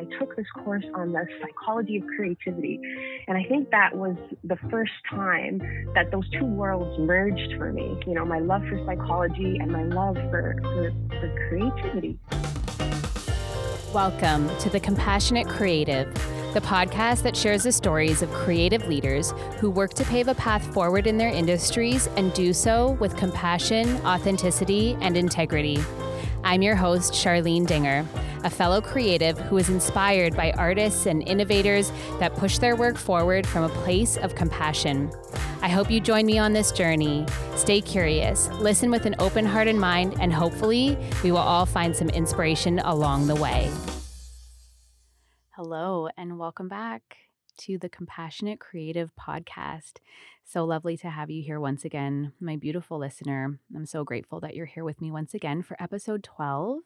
I took this course on the psychology of creativity. And I think that was the first time that those two worlds merged for me. You know, my love for psychology and my love for, for, for creativity. Welcome to The Compassionate Creative, the podcast that shares the stories of creative leaders who work to pave a path forward in their industries and do so with compassion, authenticity, and integrity. I'm your host, Charlene Dinger, a fellow creative who is inspired by artists and innovators that push their work forward from a place of compassion. I hope you join me on this journey. Stay curious, listen with an open heart and mind, and hopefully, we will all find some inspiration along the way. Hello, and welcome back to the Compassionate Creative Podcast. So lovely to have you here once again, my beautiful listener. I'm so grateful that you're here with me once again for episode 12.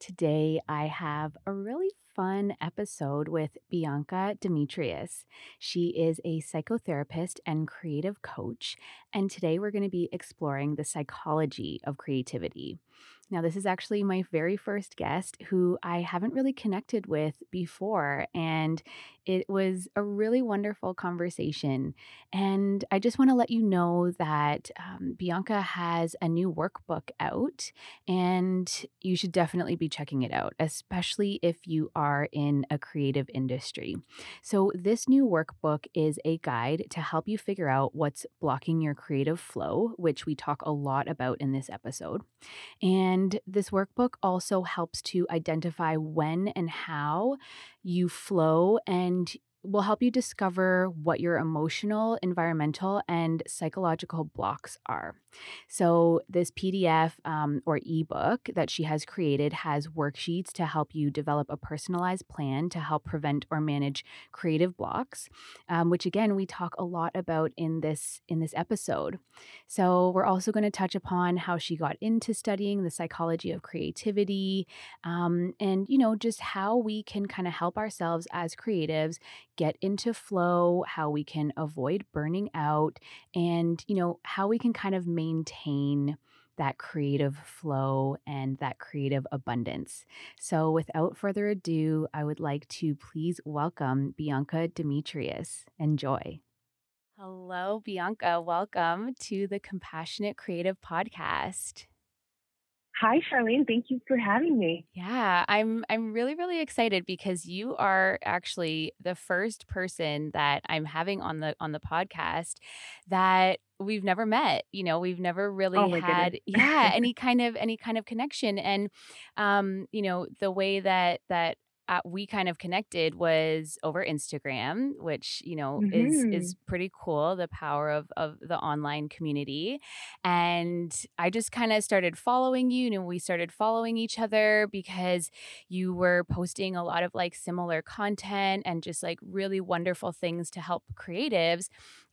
Today, I have a really fun episode with Bianca Demetrius. She is a psychotherapist and creative coach, and today we're going to be exploring the psychology of creativity. Now, this is actually my very first guest who I haven't really connected with before. And it was a really wonderful conversation. And I just want to let you know that um, Bianca has a new workbook out, and you should definitely be checking it out, especially if you are in a creative industry. So, this new workbook is a guide to help you figure out what's blocking your creative flow, which we talk a lot about in this episode. And this workbook also helps to identify when and how you flow and will help you discover what your emotional, environmental, and psychological blocks are. So, this PDF um, or ebook that she has created has worksheets to help you develop a personalized plan to help prevent or manage creative blocks, um, which again we talk a lot about in this in this episode. So, we're also going to touch upon how she got into studying the psychology of creativity, um, and you know just how we can kind of help ourselves as creatives get into flow, how we can avoid burning out, and, you know, how we can kind of maintain that creative flow and that creative abundance. So, without further ado, I would like to please welcome Bianca Demetrius. Enjoy. Hello, Bianca. Welcome to the Compassionate Creative Podcast. Hi, Charlene. Thank you for having me. Yeah, I'm I'm really really excited because you are actually the first person that I'm having on the on the podcast that we've never met. You know, we've never really oh had yeah, any kind of any kind of connection and um, you know, the way that that uh, we kind of connected was over Instagram, which you know mm-hmm. is is pretty cool. The power of of the online community, and I just kind of started following you. And we started following each other because you were posting a lot of like similar content and just like really wonderful things to help creatives.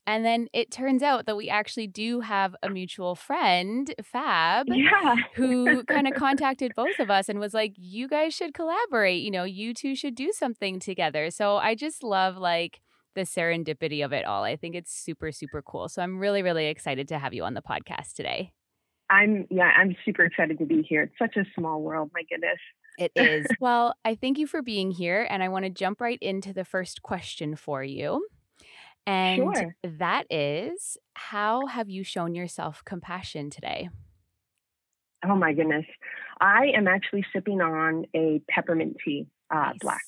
And then it turns out that we actually do have a mutual friend, Fab, yeah. who kind of contacted both of us and was like, you guys should collaborate. You know, you two should do something together. So I just love like the serendipity of it all. I think it's super, super cool. So I'm really, really excited to have you on the podcast today. I'm, yeah, I'm super excited to be here. It's such a small world. My goodness. It is. well, I thank you for being here. And I want to jump right into the first question for you. And sure. that is how have you shown yourself compassion today? Oh my goodness. I am actually sipping on a peppermint tea, uh, nice. black.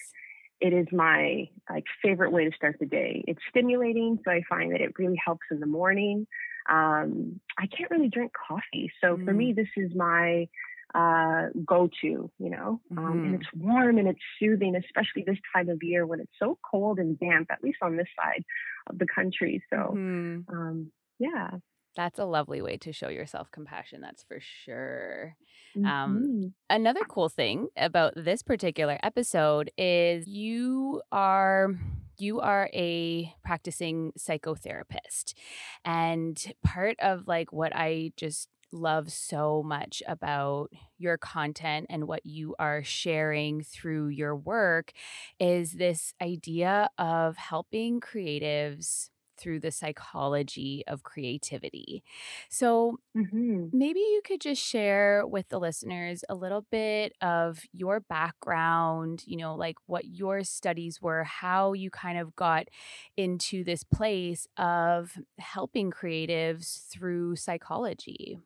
It is my like favorite way to start the day. It's stimulating, so I find that it really helps in the morning. Um, I can't really drink coffee, so mm. for me, mm. this is my uh, go to, you know, um, mm-hmm. and it's warm and it's soothing, especially this time of year when it's so cold and damp, at least on this side of the country. So, mm-hmm. um, yeah. That's a lovely way to show yourself compassion. That's for sure. Um, mm-hmm. Um, another cool thing about this particular episode is you are you are a practicing psychotherapist and part of like what i just love so much about your content and what you are sharing through your work is this idea of helping creatives through the psychology of creativity. So hmm maybe you could just share with the listeners a little bit of your background, you know, like what your studies were, how you kind of got into this place of helping creatives through psychology.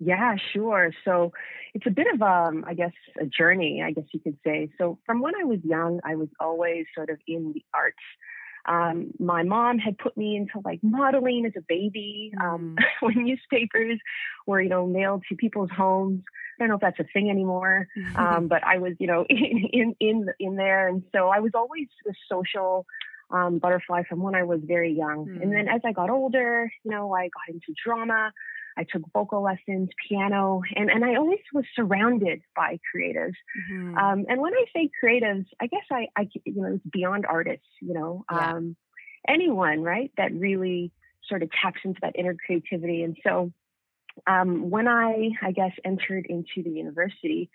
Yeah, sure. So it's a bit of um, I guess, a journey, I guess you could say. So from when I was young, I was always sort of in the arts. Um, my mom had put me into like modeling as a baby um, Mm. when newspapers were, you know, mailed to people's homes. I don't know if that's a thing anymore, um, but I was, you know, in in in in there, and so I was always a social um, butterfly from when I was very young. And Mm. then as I got older, you know, I got into drama. I took vocal lessons, piano, and and I always was surrounded by creatives. Mhm. Um, and when I say creatives, I guess I, I you know, it's beyond artists. You know, Yeah. um, anyone, right, that really sort of taps into that inner creativity. And so um, when I, I guess, entered into the university,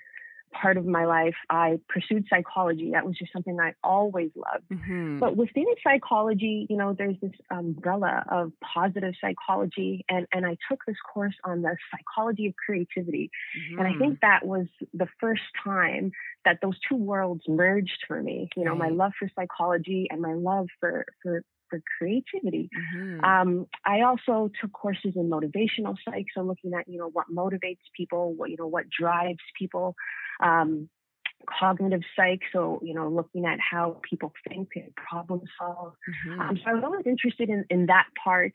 part of my life, I pursued psychology. That was just something I always loved. Mhm. But within psychology, you know, there's this umbrella of positive psychology, and and I took this course on the psychology of creativity, and I think that was the first time that those two worlds merged for me. You know, my love for psychology and my love for for for creativity. Mhm. Um, I also took courses in motivational psych, so looking at you know what motivates people, what you know what drives people. Um, cognitive psych, so you know looking at how people think and problem solve. Mhm. Um, so I was always interested in in that part.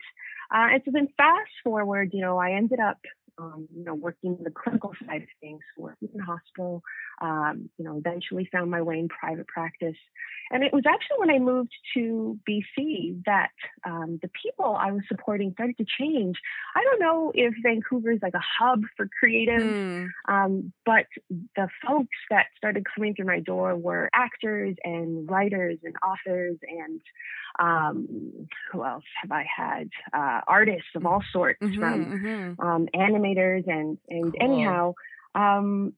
Uh, and so then fast forward, you know, I ended up. Um, you know, working the clinical side of things, working in a hospital, um, you know, eventually found my way in private practice. And it was actually when I moved to BC that um, the people I was supporting started to change. I don't know if Vancouver is like a hub for creatives, Mm. um, but the folks that started coming through my door were actors and writers and authors and um, who else have I had? Uh, artists of all sorts, Mhm, from mhm. um, animators and and Cool. anyhow um,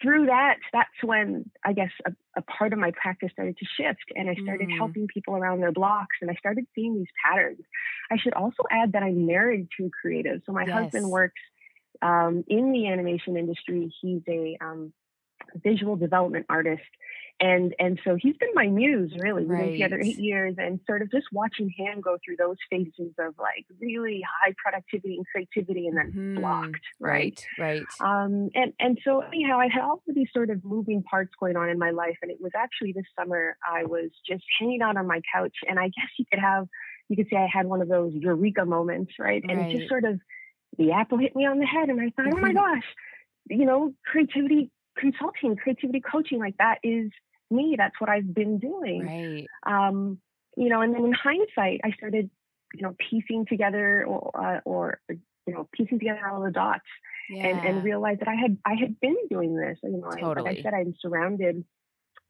through that that's when i guess a, a part of my practice started to shift and i started Mm. helping people around their blocks and i started seeing these patterns i should also add that i'm married to a creative so my husband works um, in the animation industry he's a um, visual development artist and and so he's been my muse really we've been together eight years and sort of just watching him go through those phases of like really high productivity and creativity and then Mhm. blocked right Right, right. um, and and so anyhow, I had all of these sort of moving parts going on in my life, and it was actually this summer I was just hanging out on my couch, and I guess you could have, you could say I had one of those eureka moments, right? And it just sort of the apple hit me on the head, and I thought, oh my gosh, you know, creativity consulting, creativity coaching, like that is me. That's what I've been doing Right. um, you know, and then in hindsight, I started, you know, piecing together or, uh, or you know, piecing together all the dots Yeah. and, and realized that I had I had been doing this. You know, I, like I said, I'm surrounded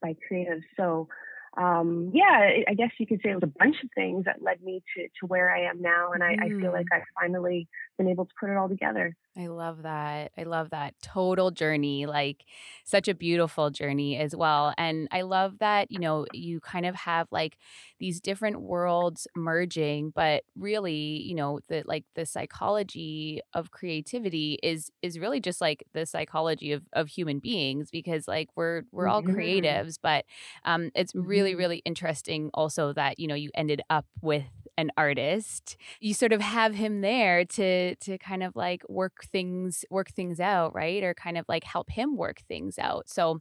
by creatives. So, um, yeah, I guess you could say it was a bunch of things that led me to to where I am now, and I, I feel like Mhm. I've finally been able to put it all together. I love that. I love that total journey, like such a beautiful journey as well. And I love that, you know, you kind of have like these different worlds merging, but really, you know, the like the psychology of creativity is is really just like the psychology of of human beings because like we're we're all hmm creatives, but um it's really hmm really interesting also that, you know, you ended up with an artist you sort of have him there to to kind of like work things work things out right? Or kind of like help him work things out. So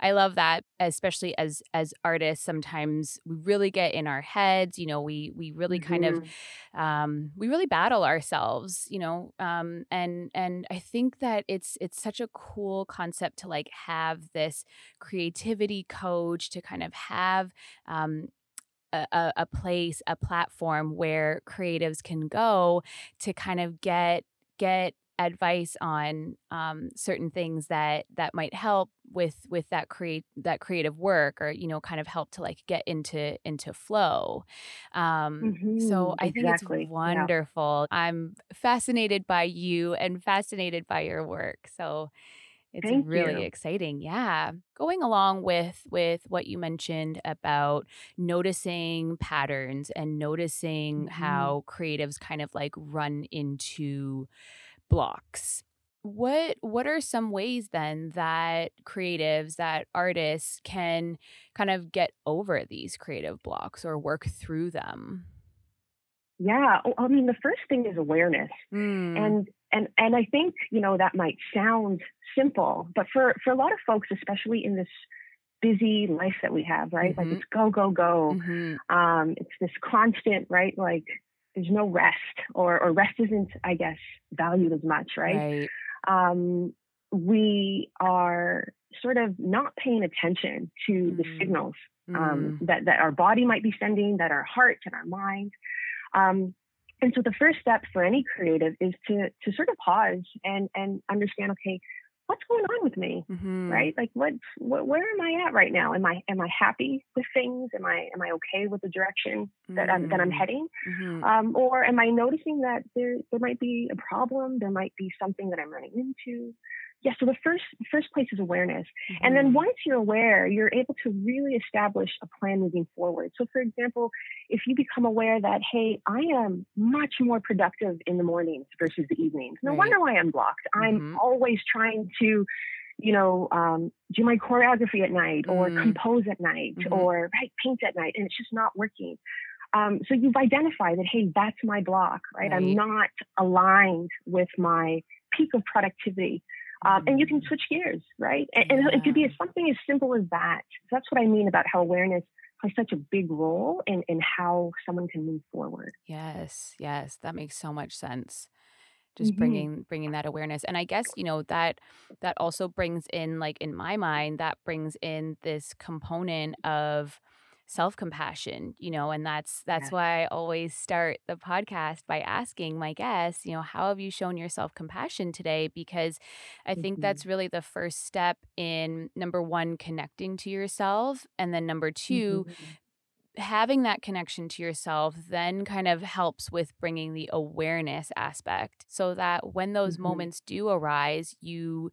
i love that especially as as artists sometimes we really get in our heads you know we we really kind of hmm um we really battle ourselves you know um and and i think that it's it's such a cool concept to like have this creativity coach to kind of have um a, a place, a platform where creatives can go to kind of get get advice on um, certain things that that might help with with that create that creative work or you know kind of help to like get into into flow um so hmm i think it's Exactly. Yeah. wonderful i'm fascinated by you and fascinated by your work so It's Thank really you. exciting. Yeah. Going along with with what you mentioned about noticing patterns and noticing Mhm. how creatives kind of like run into blocks. What what are some ways then that creatives, that artists can kind of get over these creative blocks or work through them? Yeah. Oh, I mean, the first thing is awareness. Mm. And and and I think, you know, that might sound simple, but for for a lot of folks, especially in this busy life that we have, right? Like Mhm. it's go, go, go. Mhm. Um, it's this constant, right? Like there's no rest or or rest isn't, I guess, valued as much, right? Right. Um, we are sort of not paying attention to the Mm. signals um, Mm. that, that our body might be sending, that our heart and our mind um, and so the first step for any creative is to to sort of pause and and understand, okay, what's going on with me, Mhm. right? Like what, what where am I at right now? Am I am I happy with things? Am I am I okay with the direction that I'm that I'm Mm. heading? Mhm. Um, or am I noticing that there there might be a problem? There might be something that I'm running into. Yeah, so the first first place is awareness. And then once you're aware, you're able to really establish a plan moving forward. So for example, if you become aware that, hey, I am much more productive in the mornings versus the evenings. No Right. wonder why I'm blocked. I'm Mhm. always trying to, you know, um, do my choreography at night or Mm. compose at night Mhm. or write paint at night, and it's just not working. Um, so you've identified that, hey, that's my block, right? I'm not aligned with my peak of productivity. Um, and you can Mhm. switch gears, right? And, and it could be as something as simple as that. So that's what I mean about how awareness plays such a big role in, in how someone can move forward. Yes, yes, that makes so much sense. Just hmm bringing bringing that awareness, and I guess, you know, that that also brings in, like, in my mind, that brings in this component of self-compassion, you know, and that's that's Yes. why I always start the podcast by asking my guests, you know, "How have you shown your self-compassion today?" Because I think hmm that's really the first step in, number 1, connecting to yourself, and then number 2, hmm having that connection to yourself then kind of helps with bringing the awareness aspect so that when those hmm moments do arise you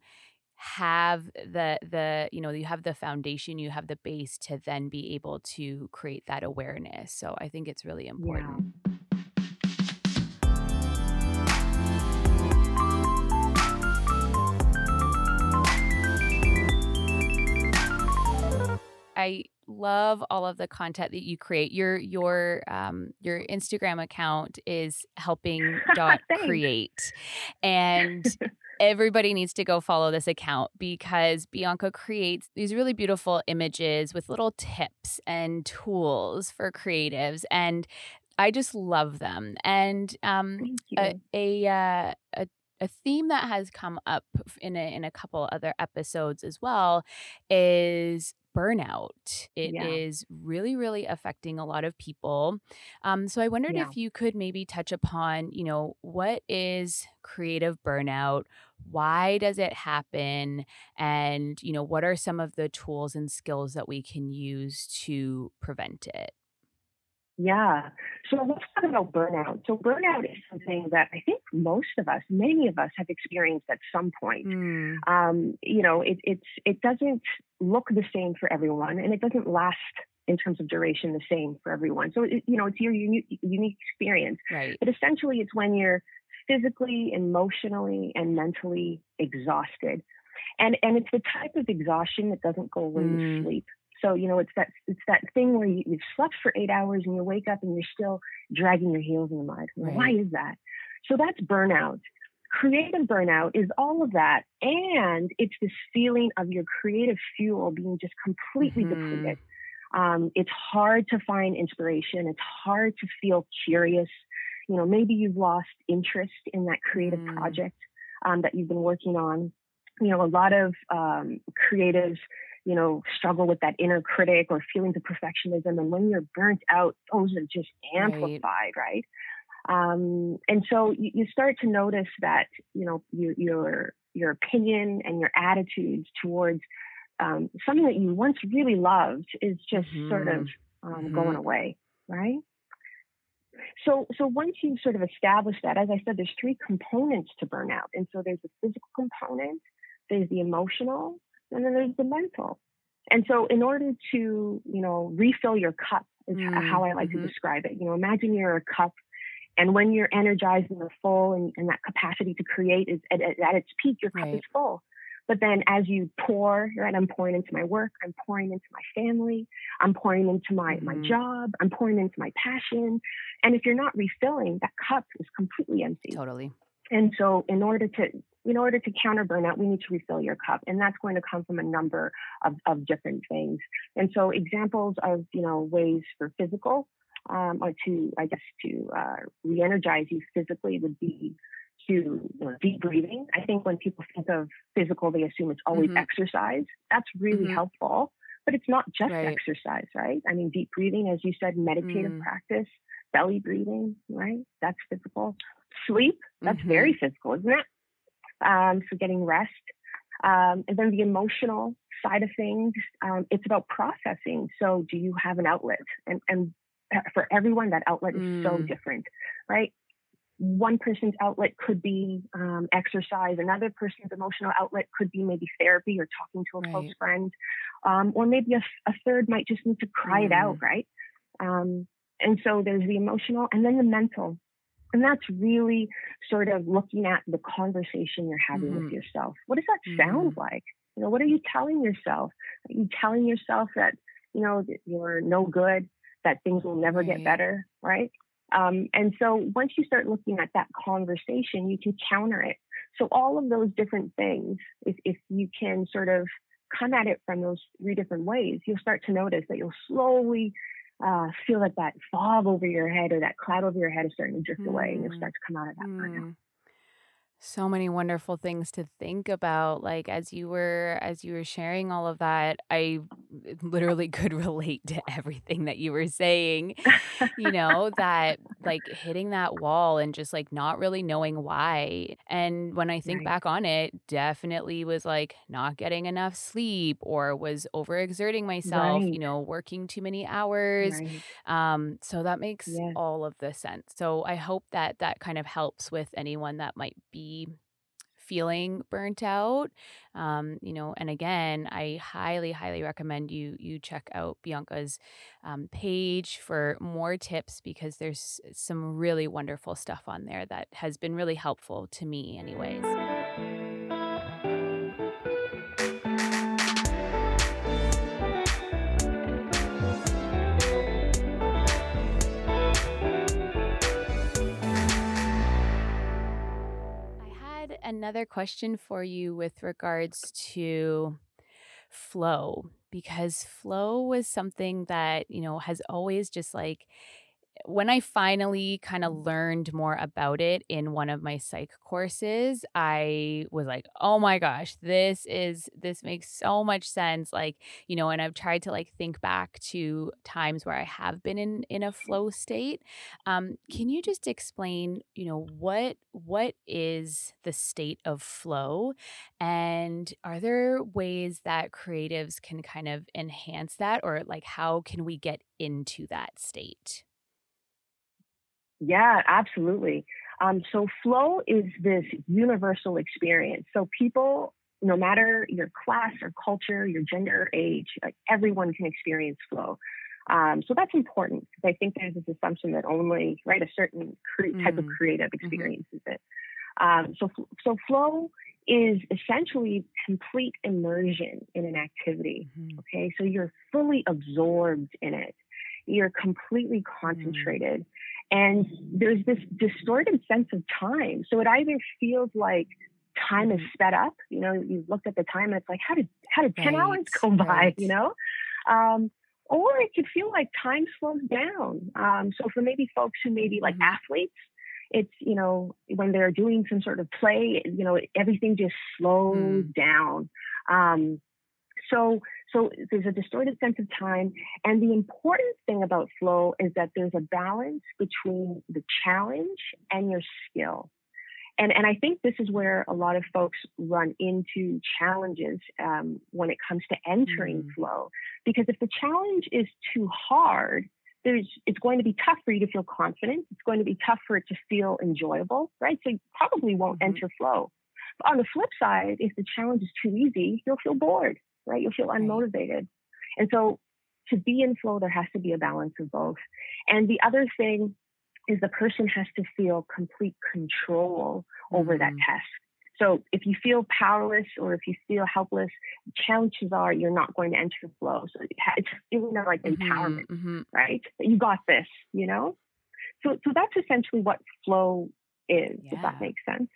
have the the you know you have the foundation you have the base to then be able to create that awareness so i think it's really Yeah. important I love all of the content that you create. Your your um your Instagram account is helping dot create. And everybody needs to go follow this account because Bianca creates these really beautiful images with little tips and tools for creatives and I just love them. And um a a uh, a a theme that has come up in a in a couple other episodes as well is burnout. It Yeah. is really, really affecting a lot of people. Um, so I wondered Yeah. if you could maybe touch upon, you know, what is creative burnout? Why does it happen? And, you know, what are some of the tools and skills that we can use to prevent it? Yeah. So let's talk about burnout. So burnout is something that I think most of us, many of us, have experienced at some point. Mm, Um, you know, it, it's it doesn't look the same for everyone, and it doesn't last in terms of duration the same for everyone. So it, you know, it's your unique unique experience. right. But essentially, it's when you're physically, emotionally, and mentally exhausted, and and it's the type of exhaustion that doesn't go away with Mm, sleep. So you know, it's that it's that thing where you, you've slept for eight hours and you wake up and you're still dragging your heels in the mud. Well, why is that? So that's burnout. Creative burnout is all of that, and it's this feeling of your creative fuel being just completely hmm depleted. Um, it's hard to find inspiration. It's hard to feel curious. You know, maybe you've lost interest in that creative Mm, project um, that you've been working on. You know, a lot of um, creatives, you know, struggle with that inner critic or feelings of perfectionism. And when you're burnt out, those are just amplified, right? Um, and so you, you start to notice that, you know, your, your, your opinion and your attitudes towards um, something that you once really loved is just sort of hmm um, hmm going away, right? So, so once you sort of establish that, as I said, there's three components to burnout, and so there's the physical component, there's the emotional, and then there's the mental. And so, in order to, you know, refill your cup is mm, how I like mm-hmm. to describe it. You know, imagine you're a cup, and when you're energized and you're full, and, and that capacity to create is at, at its peak, your cup right. is full. But then as you pour, right, I'm pouring into my work, I'm pouring into my family, I'm pouring into my, mm-hmm. my job, I'm pouring into my passion. And if you're not refilling, that cup is completely empty. Totally. And so in order to in order to counter burnout, we need to refill your cup. And that's going to come from a number of, of different things. And so examples of, you know, ways for physical um, or to, I guess, to uh, re-energize you physically would be to you know, deep breathing. I think when people think of physical, they assume it's always mm-hmm. exercise. That's really mm-hmm. helpful, but it's not just right. exercise, right? I mean, deep breathing, as you said, meditative mm. practice, belly breathing, right? That's physical. Sleep, that's mm-hmm. very physical, isn't it? Um, so getting rest. Um, and then the emotional side of things, um, it's about processing. So do you have an outlet? And, and for everyone, that outlet is mm. so different, right? one person's outlet could be um, exercise, another person's emotional outlet could be maybe therapy or talking to a right. close friend, um, or maybe a, a, third might just need to cry mm. it out, mm. right? Um, and so there's the emotional and then the mental. And that's really sort of looking at the conversation you're having mm-hmm. with yourself. What does that mm-hmm. sound like? You know, what are you telling yourself? Are you telling yourself that, you know, that you're no good, that things will never right. get better, right? Um, and so once you start looking at that conversation, you can counter it. So all of those different things, if, if you can sort of come at it from those three different ways, you'll start to notice that you'll slowly uh, feel like that fog over your head or that cloud over your head is starting to drift mm. away and you'll start to come out of that mm. burnout so many wonderful things to think about like as you were as you were sharing all of that i literally could relate to everything that you were saying you know that like hitting that wall and just like not really knowing why and when i think right. back on it definitely was like not getting enough sleep or was overexerting myself right. you know working too many hours right. um so that makes yes. all of the sense so i hope that that kind of helps with anyone that might be feeling burnt out um, you know and again i highly highly recommend you you check out bianca's um, page for more tips because there's some really wonderful stuff on there that has been really helpful to me anyways another question for you with regards to flow because flow was something that, you know, has always just like when I finally kind of learned more about it in one of my psych courses, I was like, "Oh my gosh, this is this makes so much sense." Like, you know, and I've tried to like think back to times where I have been in in a flow state. Um, can you just explain, you know, what what is the state of flow and are there ways that creatives can kind of enhance that or like how can we get into that state? Yeah, absolutely. Um, so flow is this universal experience. So people, no matter your class or culture, your gender age, like everyone can experience flow. Um, so that's important because I think there's this assumption that only right a certain cre- type mm. of creative mm-hmm. experiences mm-hmm. it. Um, so so flow is essentially complete immersion in an activity. Mm-hmm. Okay, so you're fully absorbed in it. You're completely mm. concentrated. And there's this distorted sense of time. So it either feels like time is mm-hmm. sped up. You know, you looked at the time and it's like, how did how did 10 right, hours go by? Right. You know? Um, or it could feel like time slows down. Um, so for maybe folks who maybe like mm-hmm. athletes, it's you know when they're doing some sort of play, you know everything just slows mm. down. Um, so so there's a distorted sense of time. And the important thing about flow is that there's a balance between the challenge and your skill. And, and I think this is where a lot of folks run into challenges um, when it comes to entering mm. flow. Because if the challenge is too hard, there's, it's going to be tough for you to feel confident. It's going to be tough for it to feel enjoyable, right? So you probably won't mm-hmm. enter flow. On the flip side, if the challenge is too easy, you'll feel bored, right? You'll feel unmotivated. And so to be in flow, there has to be a balance of both. And the other thing is the person has to feel complete control over mm-hmm. that test. So if you feel powerless or if you feel helpless, chances are you're not going to enter flow. So it's feeling like mm-hmm, empowerment, mm-hmm. right? You got this, you know? So, so that's essentially what flow is, yeah. if that makes sense.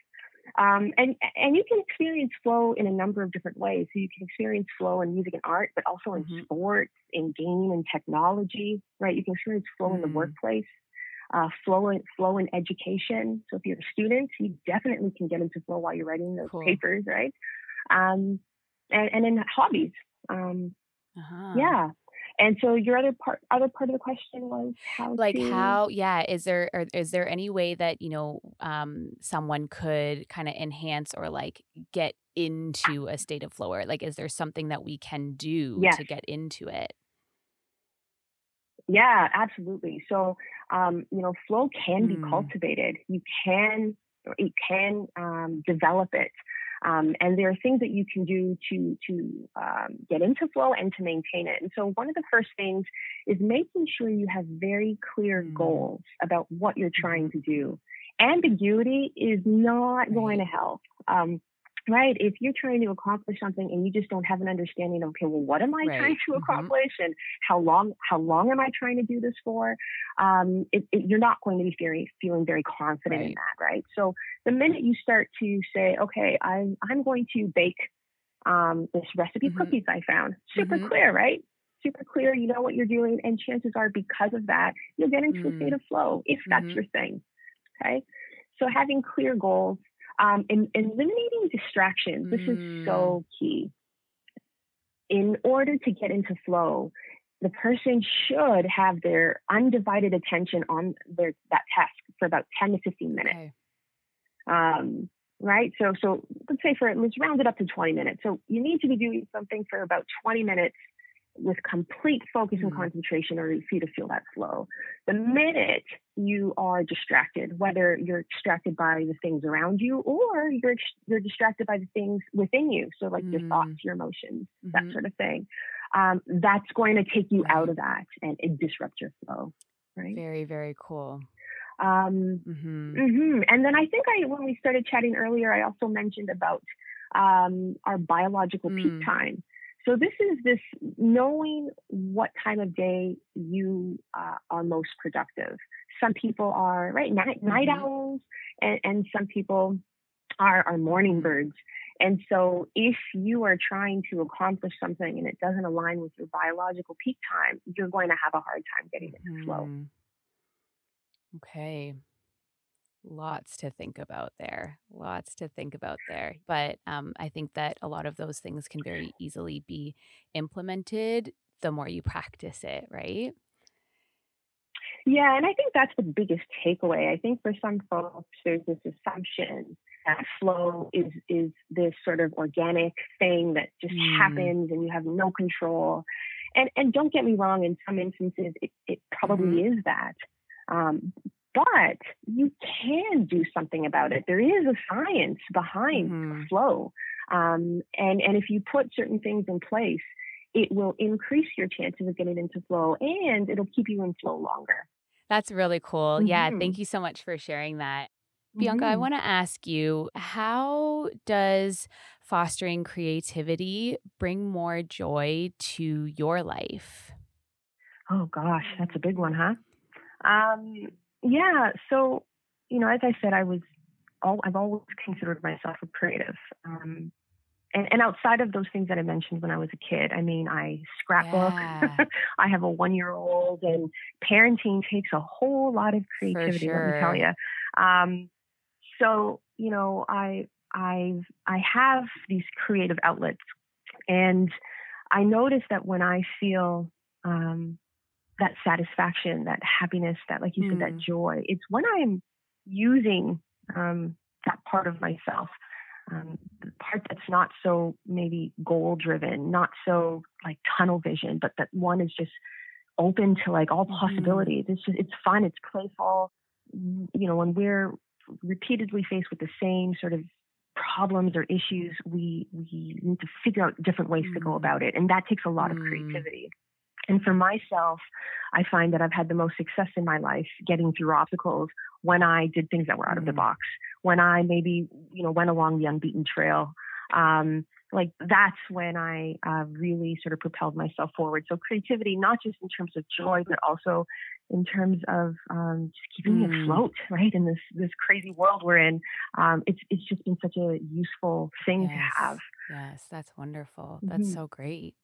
Um, and and you can experience flow in a number of different ways. So you can experience flow in music and art, but also in mm-hmm. sports, in game, and technology, right? You can experience flow mm-hmm. in the mm. workplace, uh, flow in flow in education. So if you're a student, you definitely can get into flow while you're writing those cool. papers, right? Um, and and in hobbies, um, uh-huh. yeah. And so your other part, other part of the question was how, like to... how, yeah. Is there or is there any way that you know um, someone could kind of enhance or like get into a state of flow? Or like, is there something that we can do yes. to get into it? Yeah, absolutely. So, um, you know, flow can be mm. cultivated. You can, you can um, develop it. Um, and there are things that you can do to to um, get into flow and to maintain it. And so one of the first things is making sure you have very clear mm. goals about what you're trying mm-hmm. to do. Ambiguity is not going to help. Um, right? If you're trying to accomplish something and you just don't have an understanding of, okay, well, what am I right. trying to mm-hmm. accomplish, mm-hmm. and how long how long am I trying to do this for? Um, it, it, you're not going to be very, feeling very confident right. in that, right? So the minute you start to say, okay, I'm I'm going to bake um, this recipe mm-hmm. cookies I found, super mm-hmm. clear, right? Super clear, you know what you're doing, and chances are because of that, you'll get into a state mm. of flow if that's mm-hmm. your thing. Okay, so having clear goals um, and, eliminating distractions, mm. this is so mm. key. In order to get into flow, the person should have their undivided attention on their that task for about 10 to 15 minutes. Okay. Um, right? So, so let's say for let's round it up to 20 minutes. So you need to be doing something for about 20 minutes with complete focus and mm-hmm. concentration or for you to feel that flow. The minute you are distracted, whether you're distracted by the things around you or you're you're distracted by the things within you, so like mm-hmm. your thoughts, your emotions, mm-hmm. that sort of thing, um, that's going to take you out of that and, and, disrupt your flow. Right. Very very cool. Um, mm-hmm. Mm-hmm. And then I think I when we started chatting earlier, I also mentioned about um, our biological peak mm. time. So this is this knowing what time of day you uh, are most productive. Some people are right night, night mm-hmm. owls, and, and some people are are morning birds. And so if you are trying to accomplish something and it doesn't align with your biological peak time, you're going to have a hard time getting into flow. Mm-hmm. Okay. Lots to think about there. Lots to think about there. But um, I think that a lot of those things can very easily be implemented the more you practice it, right? Yeah, and I think that's the biggest takeaway. I think for some folks, there's this assumption that flow is is this sort of organic thing that just mm. happens and you have no control. And and don't get me wrong, in some instances, it, it probably mm-hmm. is that. Um, but you can do something about it. There is a science behind mm-hmm. flow. Um, and, and if you put certain things in place, it will increase your chances of getting into flow and it'll keep you in flow longer. That's really cool. Mm-hmm. Yeah. Thank you so much for sharing that. Bianca, mm-hmm. I want to ask you how does fostering creativity bring more joy to your life? Oh, gosh, that's a big one, huh? Um, yeah. So, you know, as I said, I was, all, I've always considered myself a creative. Um, and, and outside of those things that I mentioned when I was a kid, I mean, I scrapbook. Yeah. I have a one year old, and parenting takes a whole lot of creativity, sure. let me tell you. Um, so, you know, I, I've, I have these creative outlets, and I notice that when I feel um, that satisfaction, that happiness, that, like you mm. said, that mm. joy. It's when I'm using um, that part of myself, um, the part that's not so maybe goal driven, not so like tunnel vision, but that one is just open to like all mm-hmm. possibilities. Mm. It's just, it's fun, it's playful. You know, when we're repeatedly faced with the same sort of problems or issues, we we need to figure out different ways mm. to go mm. about it, and that takes a lot mm. of creativity. And for myself, I find that I've had the most success in my life getting through obstacles when I did things that were out of the mm. box, when I maybe you know went along the unbeaten trail. Um, like that's when I uh, really sort of propelled myself forward. So creativity, not just in terms of joy, but also in terms of um, just keeping mm. me afloat, right? In this this crazy world we're in, um, it's it's just been such a useful thing yes. to have. Yes, that's wonderful. That's mm-hmm. so great.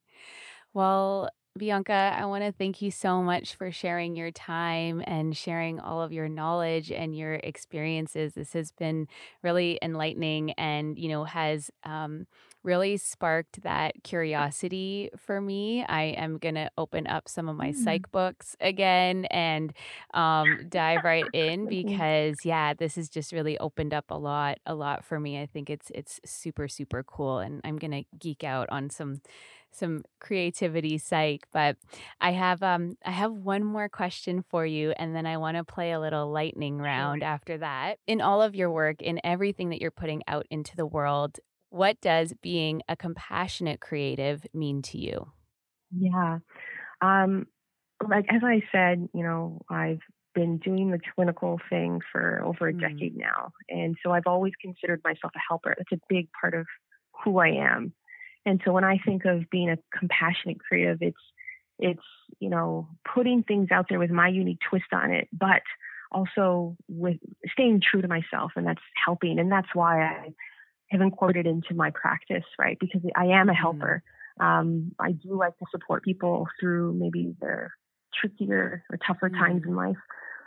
Well, Bianca, I want to thank you so much for sharing your time and sharing all of your knowledge and your experiences. This has been really enlightening and, you know, has um, really sparked that curiosity for me. I am going to open up some of my mm. psych books again and um, dive right in because, yeah, this has just really opened up a lot, a lot for me. I think it's, it's super, super cool. And I'm going to geek out on some some creativity psych but i have um i have one more question for you and then i want to play a little lightning round sure. after that. In all of your work in everything that you're putting out into the world what does being a compassionate creative mean to you? Yeah. Um like as i said you know i've been doing the clinical thing for over a mm. decade now and so i've always considered myself a helper. That's a big part of who i am and so when I think of being a compassionate creative, it's it's you know putting things out there with my unique twist on it, but also with staying true to myself, and that's helping. And that's why I have incorporated into my practice, right? Because I am a mm-hmm. helper. Um, I do like to support people through maybe their trickier or tougher mm-hmm. times in life.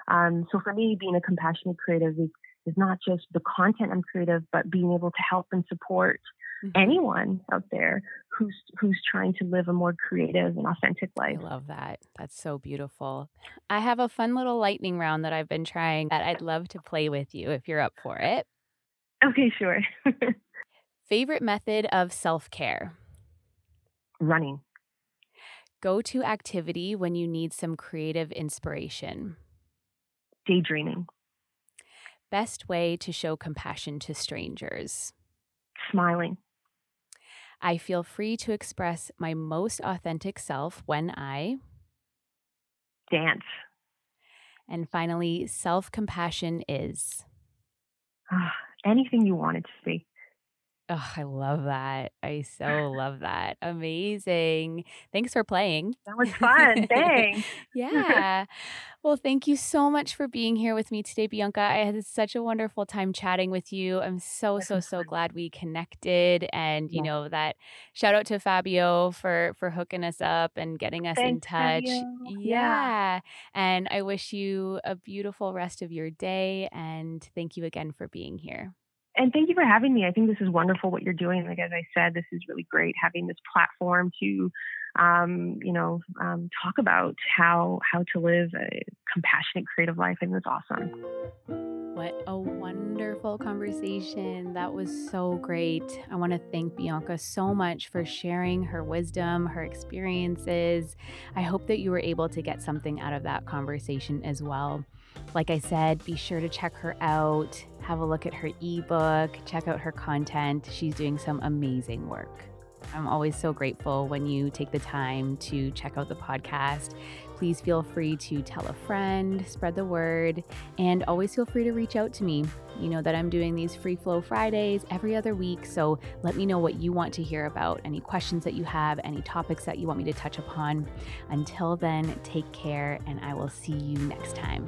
Um, so for me, being a compassionate creative is, is not just the content I'm creative, but being able to help and support mm-hmm. anyone out there who's who's trying to live a more creative and authentic life. I love that. That's so beautiful. I have a fun little lightning round that I've been trying that I'd love to play with you if you're up for it. Okay, sure. Favorite method of self-care? Running. Go to activity when you need some creative inspiration. Daydreaming. Best way to show compassion to strangers smiling. I feel free to express my most authentic self when I dance. And finally, self compassion is ah, anything you want it to be. Oh, I love that. I so love that. Amazing. Thanks for playing. That was fun. Thanks. yeah. Well, thank you so much for being here with me today, Bianca. I had such a wonderful time chatting with you. I'm so, so, so glad we connected. And, you yeah. know, that shout out to Fabio for for hooking us up and getting us Thanks, in touch. Yeah. yeah. And I wish you a beautiful rest of your day. And thank you again for being here and thank you for having me. I think this is wonderful what you're doing. Like as I said, this is really great having this platform to, um, you know, um, talk about how how to live a compassionate, creative life. Think it's awesome. What a wonderful conversation. That was so great. I want to thank Bianca so much for sharing her wisdom, her experiences. I hope that you were able to get something out of that conversation as well. Like I said, be sure to check her out, have a look at her ebook, check out her content. She's doing some amazing work. I'm always so grateful when you take the time to check out the podcast. Please feel free to tell a friend, spread the word, and always feel free to reach out to me. You know that I'm doing these free flow Fridays every other week, so let me know what you want to hear about, any questions that you have, any topics that you want me to touch upon. Until then, take care, and I will see you next time.